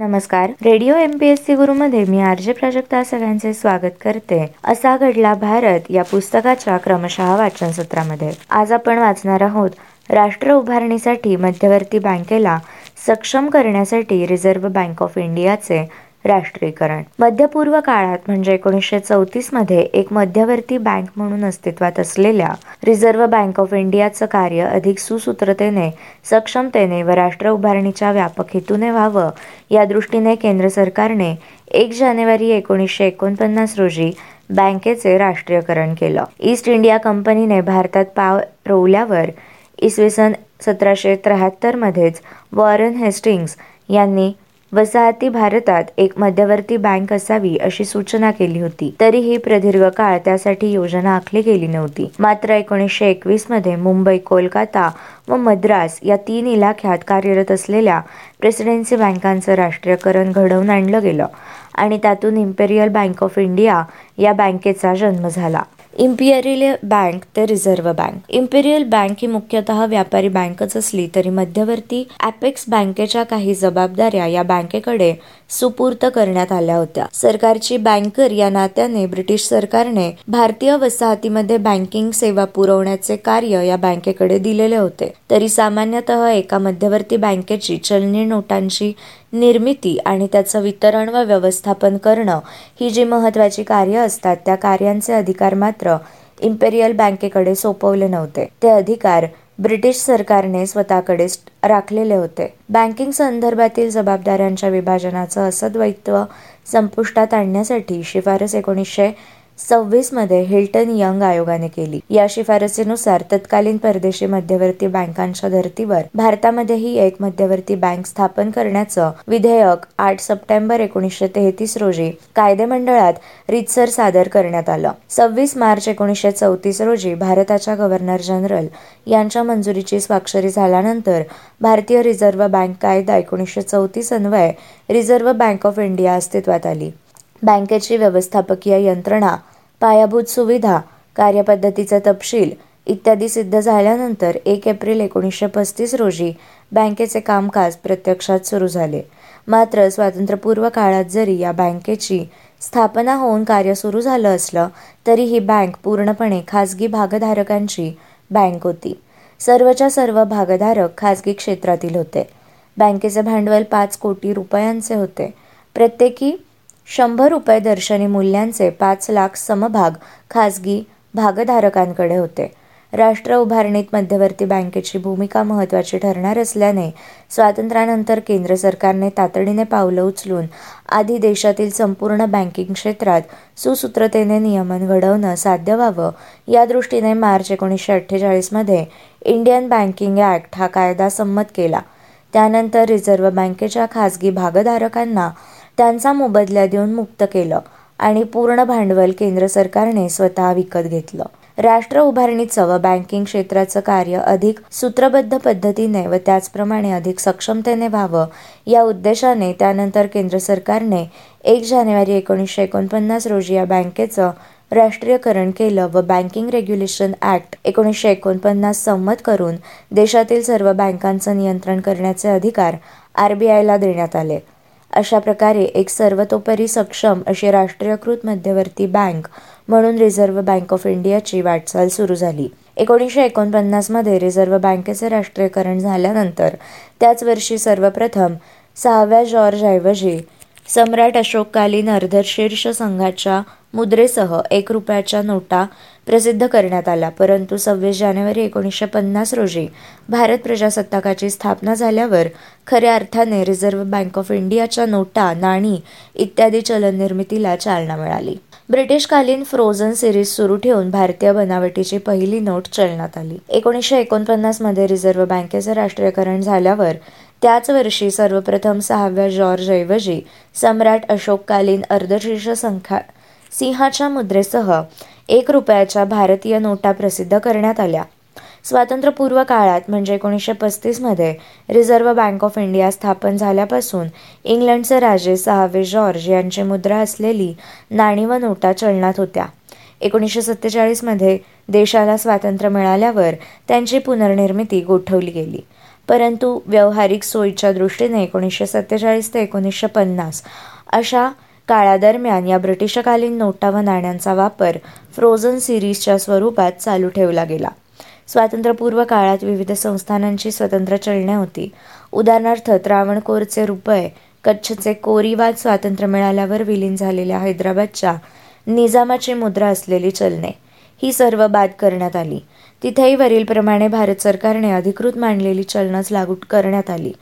नमस्कार. Radio M P S C गुरुमध्ये मी RJ Prajakta सगळ्यांचे स्वागत करते. असा घडला भारत या पुस्तकाच्या क्रमशः वाचन सत्रामध्ये. आज आपण वाचणार आहोत राष्ट्र उभारणीसाठी मध्यवर्ती बँकेला सक्षम करण्यासाठी रिझर्व्ह बँक ऑफ इंडियाचे राष्ट्रीयकरण. मध्यपूर्व काळात म्हणजे एकोणीसशे चौतीसमध्ये एक मध्यवर्ती बँक म्हणून अस्तित्वात असलेल्या रिझर्व्ह बँक ऑफ इंडियाचं कार्य अधिक सुसूत्रतेने सक्षमतेने व राष्ट्र उभारणीच्या व्यापक हेतूने व्हावं या दृष्टीने केंद्र सरकारने एक जानेवारी एकोणीसशे एकोणपन्नास रोजी बँकेचे राष्ट्रीयकरण केलं. ईस्ट इंडिया कंपनीने भारतात पाव रोवल्यावर इसवी सन सतराशे त्र्याहत्तरमध्येच वॉरन हेस्टिंग्स यांनी वसाहती भारतात एक मध्यवर्ती बँक असावी अशी सूचना केली होती. तरीही प्रदीर्घ काळ त्यासाठी योजना आखली गेली नव्हती. मात्र एकोणीसशे एकवीसमध्ये मुंबई कोलकाता व मद्रास या तीन इलाख्यात कार्यरत असलेल्या प्रेसिडेन्सी बँकांचं राष्ट्रीयकरण घडवून आणलं गेलं आणि त्यातून इम्पेरियल बँक ऑफ इंडिया या बँकेचा जन्म झाला. इम्पिरियल बँक ते रिझर्व्ह बँक इम्पेरियल बँक ही मुख्यतः व्यापारी बँकच असली तरी मध्यवर्ती अपेक्स बँकेच्या काही जबाबदाऱ्या या बँकेकडे सुपूर्त करण्यात आल्या होत्या. सरकारची बँकर या नात्याने ब्रिटिश सरकारने भारतीय वसाहतीमध्ये बँकिंग सेवा पुरवण्याचे कार्य या बँकेकडे दिलेले होते. तरी सामान्यतः एका मध्यवर्ती बँकेची चलनी नोटांची निर्मिती आणि त्याचं वितरण व व्यवस्थापन करणं ही जी महत्वाची कार्य असतात त्या कार्यांचे अधिकार मात्र इम्पेरियल बँकेकडे सोपवले नव्हते. ते अधिकार ब्रिटिश सरकारने स्वतःकडे राखलेले होते. बँकिंग संदर्भातील जबाबदाऱ्यांच्या विभाजनाचं असद्वैत्व संपुष्टात आणण्यासाठी शिफारस एकोणीसशे सव्वीसमध्ये हिल्टन यंग आयोगाने केली. या शिफारसीनुसार तत्कालीन परदेशी मध्यवर्ती बँकांच्या धर्तीवर भारतामध्येही एक मध्यवर्ती बँक स्थापन करण्याचं विधेयक आठ सप्टेंबर एकोणीसशे तेहतीस रोजी कायदेमंडळात रितसर सादर करण्यात आलं. सव्वीस मार्च एकोणीसशे चौतीस रोजी भारताच्या गव्हर्नर जनरल यांच्या मंजुरीची स्वाक्षरी झाल्यानंतर भारतीय रिझर्व्ह बँक कायदा एकोणीसशे चौतीस अन्वये रिझर्व्ह बँक ऑफ इंडिया अस्तित्वात आली. बँकेची व्यवस्थापकीय यंत्रणा पायाभूत सुविधा कार्यपद्धतीचा तपशील इत्यादी सिद्ध झाल्यानंतर एक एप्रिल एकोणीसशे पस्तीस रोजी बँकेचे कामकाज प्रत्यक्षात सुरू झाले. मात्र स्वातंत्र्यपूर्व काळात जरी या बँकेची स्थापना होऊन कार्य सुरू झालं असलं तरी ही बँक पूर्णपणे खाजगी भागधारकांची बँक होती. सर्वच्या सर्व भागधारक खाजगी क्षेत्रातील होते. बँकेचे भांडवल पाच कोटी रुपयांचे होते. प्रत्येकी शंभर रुपये दर्शनी मूल्यांचे पाच लाख समभाग खासगी भागधारकांकडे होते. राष्ट्र उभारणीत मध्यवर्ती बँकेची भूमिका महत्वाची ठरणार असल्याने स्वातंत्र्यानंतर केंद्र सरकारने तातडीने पावलं उचलून आधी देशातील संपूर्ण बँकिंग क्षेत्रात सुसूत्रतेने नियमन घडवणं साध्य व्हावं या दृष्टीने मार्च एकोणीसशे अठ्ठेचाळीसमध्ये इंडियन बँकिंग ॲक्ट हा कायदा संमत केला. त्यानंतर रिझर्व्ह बँकेच्या खासगी भागधारकांना त्यांचा मोबदला देऊन मुक्त केलं आणि पूर्ण भांडवल केंद्र सरकारने स्वतः विकत घेतलं. राष्ट्र उभारणीचं व बँकिंग क्षेत्राचं कार्य अधिक सूत्रबद्ध पद्धतीने व त्याचप्रमाणे अधिक सक्षमतेने व्हावं या उद्देशाने त्यानंतर केंद्र सरकारने एक जानेवारी एकोणीसशे एकोणपन्नास रोजी या बँकेचं राष्ट्रीयकरण केलं व बँकिंग रेग्युलेशन ॲक्ट एकोणीसशे एकोणपन्नास संमत करून देशातील सर्व बँकांचं नियंत्रण करण्याचे अधिकार आरबीआयला देण्यात आले. अशा प्रकारे एक सर्वतोपरी सक्षम अशी राष्ट्रीयकृत मध्यवर्ती बँक म्हणून रिझर्व्ह बँक ऑफ इंडियाची वाटचाल सुरू झाली. एकोणीसशे एकोणपन्नासमध्ये रिझर्व्ह बँकेचे राष्ट्रीयकरण झाल्यानंतर त्याच वर्षी सर्वप्रथम सहाव्या जॉर्जऐवजी सम्राट अशोककालीन अर्धशीर्ष संघाच्या मुद्रेसह एक रुपयाच्या नोटा प्रसिद्ध करण्यात आला. परंतु सव्वीस जानेवारी एकोणीसशे पन्नास रोजी भारत प्रजासत्ताकाची स्थापना झाल्यावर खऱ्या अर्थाने रिझर्व्ह बँक ऑफ इंडियाच्या नोटा नाणी इत्यादी चलन निर्मितीला चालना मिळाली. ब्रिटिशकालीन फ्रोझन सिरीज सुरू ठेवून भारतीय बनावटीची पहिली नोट चलनात आली. एकोणीसशे एकोणपन्नासमध्ये रिझर्व्ह बँकेचे राष्ट्रीयकरण झाल्यावर त्याच वर्षी सर्वप्रथम सहाव्या जॉर्जऐवजी सम्राट अशोककालीन अर्धशीर्ष संख्या सिंहाच्या मुद्रेसह एक रुपयाच्या भारतीय नोटा प्रसिद्ध करण्यात आल्या. स्वातंत्र्यपूर्व काळात म्हणजे एकोणीसशे पस्तीसमध्ये रिझर्व्ह बँक ऑफ इंडिया स्थापन झाल्यापासून इंग्लंडचे राजे सहावे जॉर्ज यांची मुद्रा असलेली नाणी व नोटा चलनात होत्या. एकोणीसशे सत्तेचाळीसमध्ये देशाला स्वातंत्र्य मिळाल्यावर त्यांची पुनर्निर्मिती गोठवली गेली. परंतु व्यावहारिक सोयीच्या दृष्टीने एकोणीसशे सत्तेचाळीस ते एकोणीसशे पन्नास अशा काळादरम्यान या ब्रिटिशकालीन नोटा व नाण्यांचा वापर फ्रोझन सिरीजच्या स्वरूपात चालू ठेवला गेला. स्वातंत्र्यपूर्व काळात विविध संस्थानांची स्वतंत्र चलने होती. उदाहरणार्थ त्रावणकोरचे रुपये कच्छचे कोरीवाद स्वातंत्र्य मिळाल्यावर विलीन झालेल्या हैदराबादच्या निजामाची मुद्रा असलेली चलने. ही सर्व बाद करण्यात आली. तिथेही वरीलप्रमाणे भारत सरकारने अधिकृत मांडलेली चलनच लागू करण्यात आली.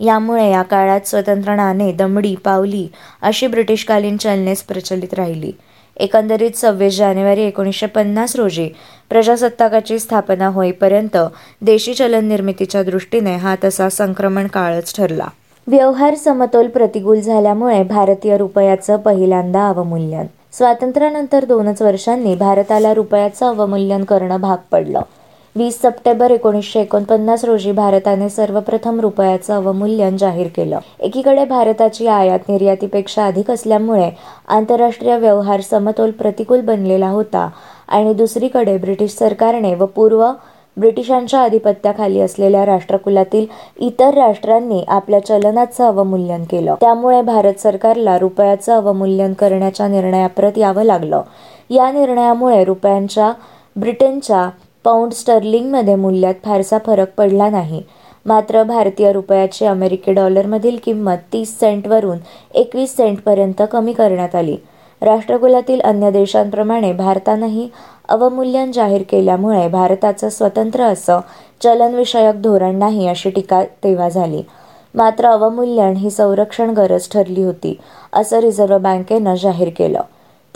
यामुळे या काळात स्वतंत्र नाणे दमडी पावली अशी ब्रिटिशकालीन चलनेच प्रचलित राहिली. एकंदरीत सव्वीस जानेवारी एकोणीसशे पन्नास रोजी प्रजासत्ताकाची स्थापना होईपर्यंत देशी चलन निर्मितीच्या दृष्टीने हा तसा संक्रमण काळच ठरला. व्यवहार समतोल प्रतिकूल झाल्यामुळे भारतीय रुपयाचं पहिल्यांदा अवमूल्यन. स्वातंत्र्यानंतर दोनच वर्षांनी भारताला रुपयाचं अवमूल्यन करणं भाग पडलं. वीस सप्टेंबर एकोणीसशे एकोणपन्नास रोजी भारताने सर्वप्रथम रुपयाचं अवमूल्यन जाहीर केलं. एकीकडे भारताची आयात निर्यातीपेक्षा अधिक असल्यामुळे आंतरराष्ट्रीय व्यवहार समतोल प्रतिकूल बनलेला होता आणि दुसरीकडे ब्रिटिश सरकारने व पूर्व ब्रिटिशांच्या आधिपत्याखाली असलेल्या राष्ट्रकुलातील इतर राष्ट्रांनी आपल्या चलनाचं अवमूल्यन केलं. त्यामुळे भारत सरकारला रुपयाचं अवमूल्यन करण्याच्या निर्णयाप्रत यावं लागलं. या निर्णयामुळे रुपयांच्या ब्रिटनच्या पाऊंड स्टर्लिंगमध्ये मूल्यात फारसा फरक पडला नाही. मात्र भारतीय रुपयाची अमेरिकी डॉलरमधील किंमत तीस सेंटवरून एकवीस सेंटपर्यंत कमी करण्यात आली. राष्ट्रकुलातील अन्य देशांप्रमाणे भारतानंही अवमूल्यन जाहीर केल्यामुळे भारताचं स्वतंत्र असं चलनविषयक धोरण नाही अशी टीका तेव्हा झाली. मात्र अवमूल्यन ही संरक्षण गरज ठरली होती असं रिझर्व्ह बँकेनं जाहीर केलं.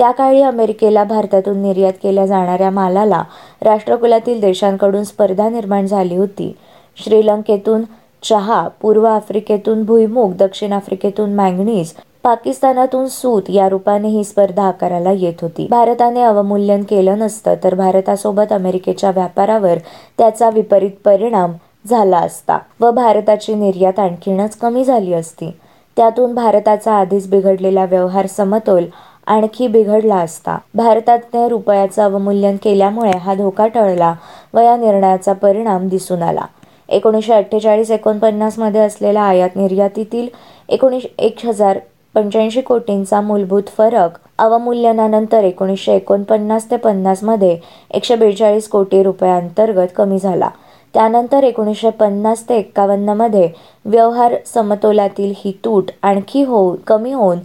त्या काळी अमेरिकेला भारतातून निर्यात केल्या जाणाऱ्या मालाला राष्ट्रकुलातील देशांकडून स्पर्धा निर्माण झाली होती. श्रीलंकेतून चहा पूर्व आफ्रिकेतून भुईमुग दक्षिण आफ्रिकेतून मँगनीज पाकिस्तानातून सूत या रूपाने ही स्पर्धा आकाराला येत होती. भारताने अवमूल्यन केलं नसतं तर भारतासोबत अमेरिकेच्या व्यापारावर त्याचा विपरीत परिणाम झाला असता व भारताची निर्यात आणखीनच कमी झाली असती. त्यातून भारताचा आधीच बिघडलेला व्यवहार समतोल आणखी बिघडला असता. भारतातने रुपयाचं अवमूल्यन केल्यामुळे हा धोका टळला व या निर्णयाचा परिणाम दिसून आला. एकोणीसशे अठ्ठेचाळीस एकोणपन्नासमध्ये असलेला असलेल्या आयात निर्यातीतील एकोणीस एक हजार पंच्याऐंशी कोटींचा मूलभूत फरक अवमूल्यनानंतर एकोणीसशे एकोणपन्नास ते पन्नासमध्ये एकशे बेचाळीस कोटी रुपयांतर्गत कमी झाला. त्यानंतर एकोणीसशे पन्नास ते एक्कावन्नमध्ये व्यवहार समतोलातील ही तूट आणखी होऊन कमी होऊन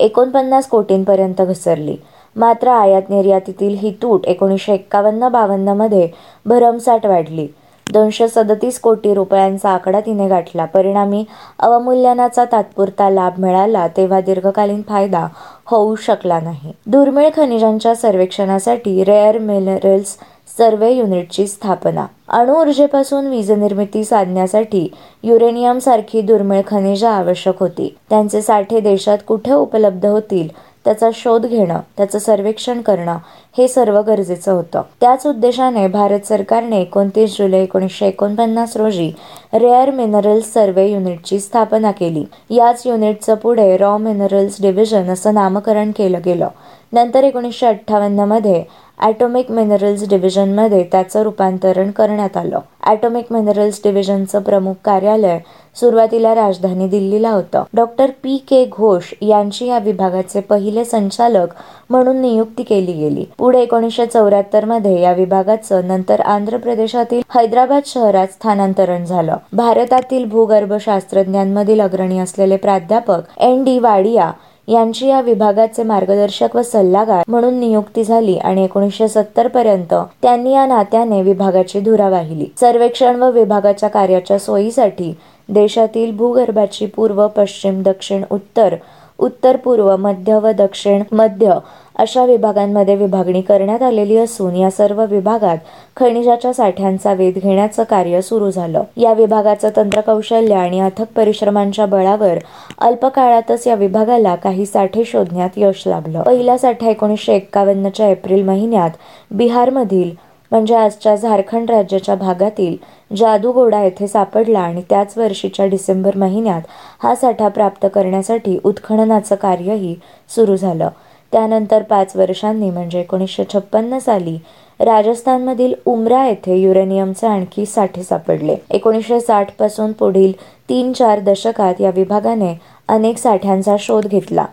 एकोणपन्नास कोटींपर्यंत घसरली. मात्र आयात निर्यातीतील ही तूट एकोणीसशे एक्कावन्न बावन्नमध्ये भरमसाठ वाढली. दोनशे सदतीस कोटी रुपयांचा आकडा तिने गाठला. परिणामी अवमूल्यनाचा तात्पुरता लाभ मिळाला तेव्हा दीर्घकालीन फायदा होऊ शकला नाही. दुर्मिळ खनिजांच्या सर्वेक्षणासाठी रेअर मिनरल्स सर्वे युनिटची स्थापना. अणुऊर्जेपासून वीज निर्मिती साधण्यासाठी युरेनियम सारखी दुर्मिळ खनिजा आवश्यक होती. त्यांचे साठे देशात कुठे उपलब्ध होतील त्याचा शोध घेणं त्याचं सर्वेक्षण करणं हे सर्व गरजेचं होतं. त्याच उद्देशाने भारत सरकारने एकोणतीस जुलै एकोणीसशे एकोणपन्नास रोजी रेअर मिनरल्स सर्वे युनिटची स्थापना केली. याच युनिटचं पुढे रॉ मिनरल्स डिव्हिजन असं नामकरण केलं गेलं. नंतर एकोणीसशे अठ्ठावन्नमध्ये ॲटॉमिक मिनरल्स डिव्हिजनमध्ये त्याचं रूपांतरण करण्यात आलं. ॲटॉमिक मिनरल्स डिव्हिजनचं प्रमुख कार्यालय सुरुवातीला राजधानी दिल्लीला होतं. Doctor P. के. घोष यांची या विभागाचे पहिले संचालक म्हणून नियुक्ती केली गेली. पुढे एकोणीसशे चौऱ्याहत्तरमध्ये या विभागाचं नंतर आंध्र प्रदेशातील हैदराबाद शहरात स्थानांतरण झालं. भारतातील भूगर्भशास्त्रज्ञांमधील अग्रणी असलेले प्राध्यापक एन डी वाडिया यांची या विभागाचे मार्गदर्शक व सल्लागार म्हणून नियुक्ती झाली आणि एकोणीसशे सत्तर पर्यंत त्यांनी या नात्याने विभागाची धुरा वाहिली. सर्वेक्षण व विभागाच्या कार्याच्या सोयीसाठी देशातील भूगर्भाची पूर्व पश्चिम दक्षिण उत्तर उत्तर पूर्व मध्य व दक्षिण मध्य अशा विभागांमध्ये विभागणी करण्यात आलेली असून या सर्व विभागात खनिजाच्या साठ्यांचा वेध घेण्याचं कार्य सुरू झालं. या विभागाचं तंत्रकौशल्य आणि अथक परिश्रमांच्या बळावर अल्प काळातच या विभागाला काही साठे शोधण्यात यश लाभलं. पहिला साठा एकोणीसशे एक्कावन्नच्या एप्रिल महिन्यात बिहारमधील म्हणजे आजच्या झारखंड राज्याच्या भागातील जादूगोडा येथे सापडला आणि त्याच वर्षीच्या डिसेंबर महिन्यात हा साठा प्राप्त करण्यासाठी उत्खननाचं कार्यही सुरू झालं. त्यानंतर पाच वर्षांनी म्हणजे एकोणीसशे छप्पन्न साली राजस्थानमधील उमरा येथे युरेनियमचे आणखी साठे सापडले. एकोणीसशे साठपासून पुढील तीन चार दशकात या विभागाने अनेक साठ्यांचा शोध घेतला.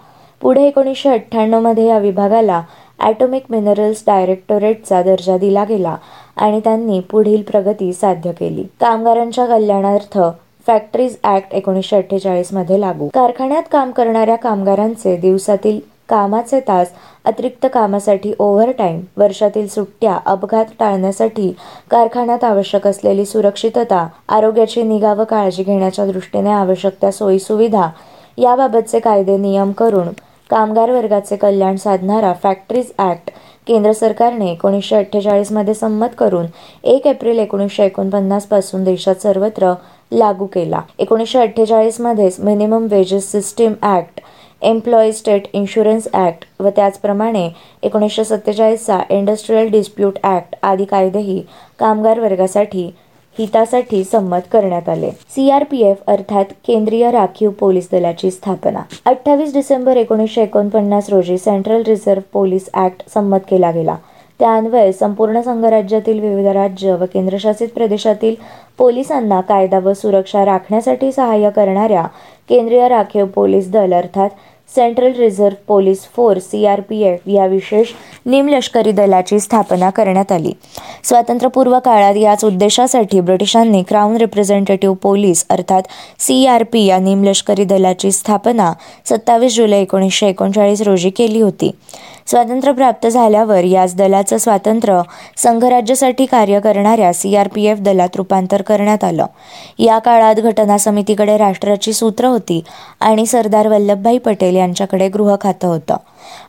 पुढे एकोणीसशे अठ्ठ्याण्णवमध्ये या विभागाला ॲटॉमिक मिनरल्स डायरेक्टोरेटचा दर्जा दिला गेला आणि त्यांनी पुढील प्रगती साध्य केली. कामगारांच्या कल्याणार्थ फॅक्टरीज ऍक्ट एकोणीसशे अठ्ठेचाळीसमध्ये लागू. कारखान्यात काम करणाऱ्या कामगारांचे दिवसातील कामाचे तास अतिरिक्त कामासाठी ओव्हरटाईम वर्षातील सुट्ट्या अपघात टाळण्यासाठी कारखान्यात आवश्यक असलेली सुरक्षितता आरोग्याची निगा व काळजी घेण्याच्या दृष्टीने आवश्यक त्या सोयीसुविधा याबाबतचे कायदे नियम करून कामगार वर्गाचे कल्याण साधणारा फॅक्टरीज ऍक्ट केंद्र सरकारने एकोणीसशे अठ्ठेचाळीसमध्ये संमत करून एक एप्रिल एकोणीसशे एकोणपन्नासपासून देशात सर्वत्र लागू केला. एकोणीसशे अठ्ठेचाळीसमध्येच minimum wages system act employee state insurance act व त्याचप्रमाणे एकोणीसशे सत्तेचाळीसचा इंडस्ट्रीयल डिस्प्यूट ऍक्ट आदी कायदेही कामगार वर्गासाठी हितासाठी संमत करण्यात आले. सीआरपीएफ अर्थात केंद्रीय राखीव पोलीस दलाची स्थापना. अठ्ठावीस डिसेंबर एकोणीसशे एकोणपन्नास रोजी सेंट्रल रिझर्व्ह पोलीस ऍक्ट संमत केला गेला. त्यान्वये संपूर्ण संघराज्यातील विविध राज्य व केंद्रशासित प्रदेशातील पोलिसांना कायदा व सुरक्षा राखण्यासाठी सहाय्य करणाऱ्या केंद्रीय राखीव पोलीस दल अर्थात central reserve police force CRPF या विशेष निमलष्करी दलाची स्थापना करण्यात आली. स्वातंत्र्यपूर्व काळात याच उद्देशासाठी ब्रिटिशांनी क्राऊन रिप्रेझेंटेटिव्ह पोलीस अर्थात सी आर पी या निमलष्करी दलाची स्थापना सत्तावीस जुलै एकोणीसशे एकोणचाळीस रोजी केली होती. स्वातंत्र्य प्राप्त झाल्यावर याच दलाचं स्वातंत्र्य संघराज्यासाठी कार्य करणाऱ्या सीआरपीएफ दलात रूपांतर करण्यात आलं. या काळात घटना समितीकडे राष्ट्राची सूत्र होती आणि सरदार वल्लभभाई पटेल यांच्याकडे गृह खातं होतं.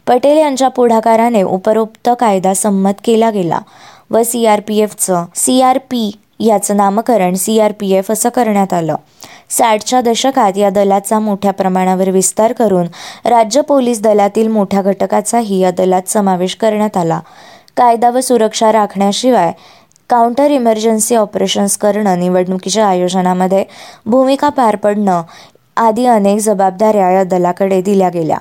पटेल यांच्या पुढाकाराने उपरोक्त कायदा संमत केला गेला व सीआरपीएफचं सीआरपी याचं नामकरण सीआरपीएफ असं करण्यात आलं. साठच्या दशकात या दलाचा मोठ्या प्रमाणावर विस्तार करून राज्य पोलीस दलातील मोठ्या घटकाचाही या दलात समावेश करण्यात आला. कायदा व सुरक्षा राखण्याशिवाय काउंटर इमर्जन्सी ऑपरेशन्स करणं निवडणुकीच्या आयोजनामध्ये भूमिका पार पडणं आदी अनेक जबाबदाऱ्या या दलाकडे दिल्या गेल्या.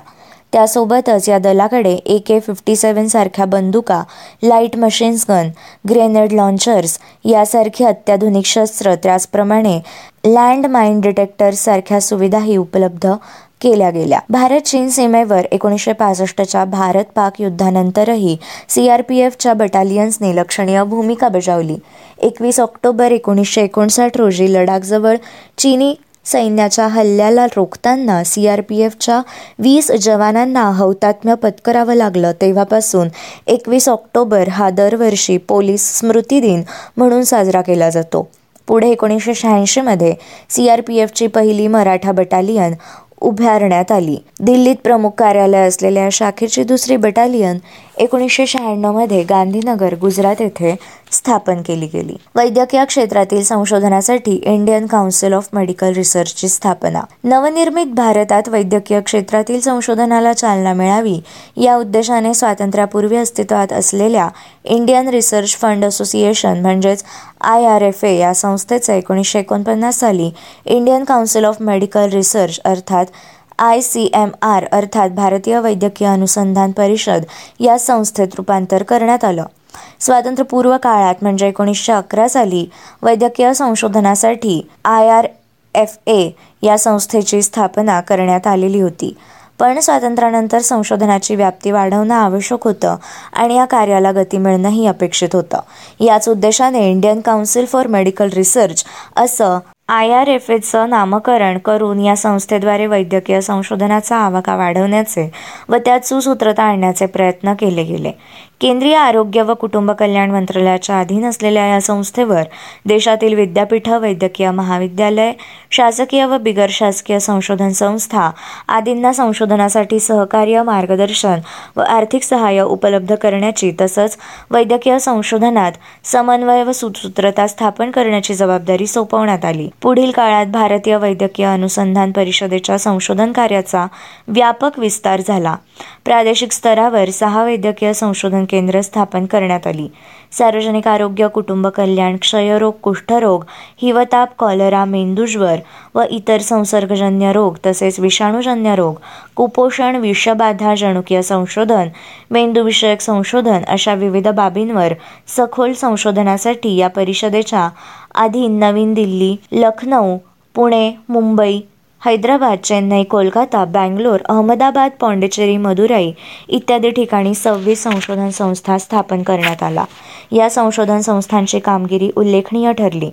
त्यासोबतच या दलाकडे ए के फिफ्टी सेवन सारख्या बंदुका light machines gun grenade launchers यासारखी अत्याधुनिक शस्त्र त्याचप्रमाणे लँड माइन डिटेक्टर्स सारख्या सुविधाही उपलब्ध केल्या गेल्या. भारत चीन सीमेवर एकोणीसशे पासष्टच्या भारत पाक युद्धानंतरही सीआरपीएफच्या बटालियन्सने लक्षणीय भूमिका बजावली. एकवीस ऑक्टोबर एकोणीसशे एकोणसाठ रोजी लडाखजवळ चीनी सैन्याच्या हल्ल्याला रोखताना सीआरपीएफच्या वीस जवानांना हौतात्म्य पत्करावं लागलं. तेव्हापासून एकवीस ऑक्टोबर हा दरवर्षी पोलीस स्मृती दिन म्हणून साजरा केला जातो. पुढे एकोणीसशे शहाऐंशीमध्ये सीआरपीएफची पहिली मराठा बटालियन उभारण्यात आली. दिल्लीत प्रमुख कार्यालय असलेल्या शाखेची दुसरी बटालियन एकोणीसशे शहाण्णवमध्ये गांधीनगर गुजरात येथे स्थापन केली गेली. वैद्यकीय क्षेत्रातील संशोधनासाठी इंडियन काउन्सिल ऑफ मेडिकल रिसर्चची स्थापना. नवनिर्मित भारतात वैद्यकीय क्षेत्रातील संशोधनाला चालना मिळावी या उद्देशाने स्वातंत्र्यापूर्वी अस्तित्वात असलेल्या इंडियन रिसर्च फंड असोसिएशन म्हणजेच आय आर एफ ए या संस्थेचे एकोणीसशे एकोणपन्नास साली Indian Council of Medical Research अर्थात आय सी एम आर अर्थात भारतीय वैद्यकीय अनुसंधान परिषद या संस्थेत रूपांतर करण्यात आलं. स्वातंत्र्यपूर्व काळात म्हणजे एकोणीसशे अकरा साली वैद्यकीय संशोधनासाठी आय आर एफ ए या संस्थेची स्थापना करण्यात आलेली होती. पण स्वातंत्र्यानंतर संशोधनाची व्याप्ती वाढवणं आवश्यक होतं आणि या कार्याला गती मिळणंही अपेक्षित होतं. याच उद्देशाने Indian Council for Medical Research असं आय आर एफ एचं नामकरण करून या संस्थेद्वारे वैद्यकीय संशोधनाचा आवाका वाढवण्याचे व त्यात सुसूत्रता आणण्याचे प्रयत्न केले गेले. केंद्रीय आरोग्य व कुटुंब कल्याण मंत्रालयाच्या अधीन असलेल्या या संस्थेवर देशातील विद्यापीठं वैद्यकीय महाविद्यालय शासकीय व बिगर शासकीय संशोधन संस्था आदींना संशोधनासाठी सहकार्य मार्गदर्शन व आर्थिक सहाय्य उपलब्ध करण्याची तसंच वैद्यकीय संशोधनात समन्वय व सुसूत्रता स्थापन करण्याची जबाबदारी सोपवण्यात आली. पुढील काळात भारतीय वैद्यकीय अनुसंधान परिषदेच्या संशोधन कार्याचा व्यापक विस्तार झाला. प्रादेशिक स्तरावर सहा वैद्यकीय संशोधन केंद्र स्थापन करण्यात आली. सार्वजनिक आरोग्य कुटुंब कल्याण क्षयरोग कुष्ठरोग हिवताप कॉलरा मेंदूज्वर व इतर संसर्गजन्य रोग तसेच विषाणूजन्य रोग कुपोषण विषबाधा जनुकीय संशोधन मेंदूविषयक संशोधन अशा विविध बाबींवर सखोल संशोधनासाठी या परिषदेच्या आधी नवीन दिल्ली लखनौ पुणे मुंबई हैदराबाद चेन्नई कोलकाता बँगलोर अहमदाबाद पॉंडिचेरी मदुराई इत्यादी ठिकाणी सव्वीस संशोधन संस्था स्थापन करण्यात आला. या संशोधन संस्थांची कामगिरी उल्लेखनीय ठरली.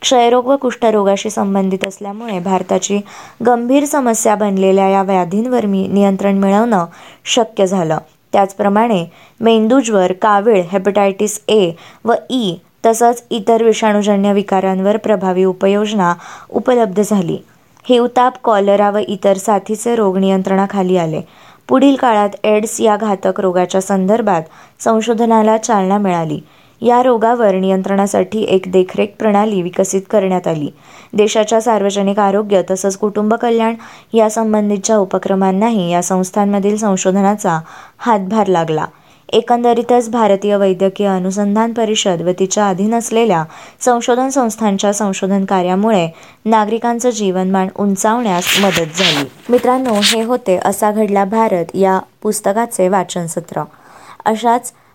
क्षयरोग व कुष्ठरोगाशी संबंधित असल्यामुळे भारताची गंभीर समस्या बनलेल्या या व्याधींवर मी नियंत्रण मिळवणं शक्य झालं. त्याचप्रमाणे मेंदूज्वर कावीळ हेपेटायटिस ए व ई तसंच इतर विषाणूजन्य विकारांवर प्रभावी उपयोजना उपलब्ध झाली. हिवताप कॉलरा व इतर साथीचे रोग नियंत्रणाखाली आले. पुढील काळात एड्स या घातक रोगाच्या संदर्भात संशोधनाला चालना मिळाली. या रोगावर नियंत्रणासाठी एक देखरेख प्रणाली विकसित करण्यात आली. देशाच्या सार्वजनिक आरोग्य तसंच कुटुंब कल्याण यासंबंधीच्या उपक्रमांनाही या संस्थांमधील संशोधनाचा हातभार लागला. एकंदरीतच भारतीय वैद्यकीय अनुसंधान परिषद व तिच्या अधीन असलेल्या संशोधन संस्थांच्या संशोधन कार्यामुळे नागरिकांचं जीवनमान उंचावण्यास मदत झाली. मित्रांनो हे होते असा घडला भारत या पुस्तकाचे वाचन सत्र अशाच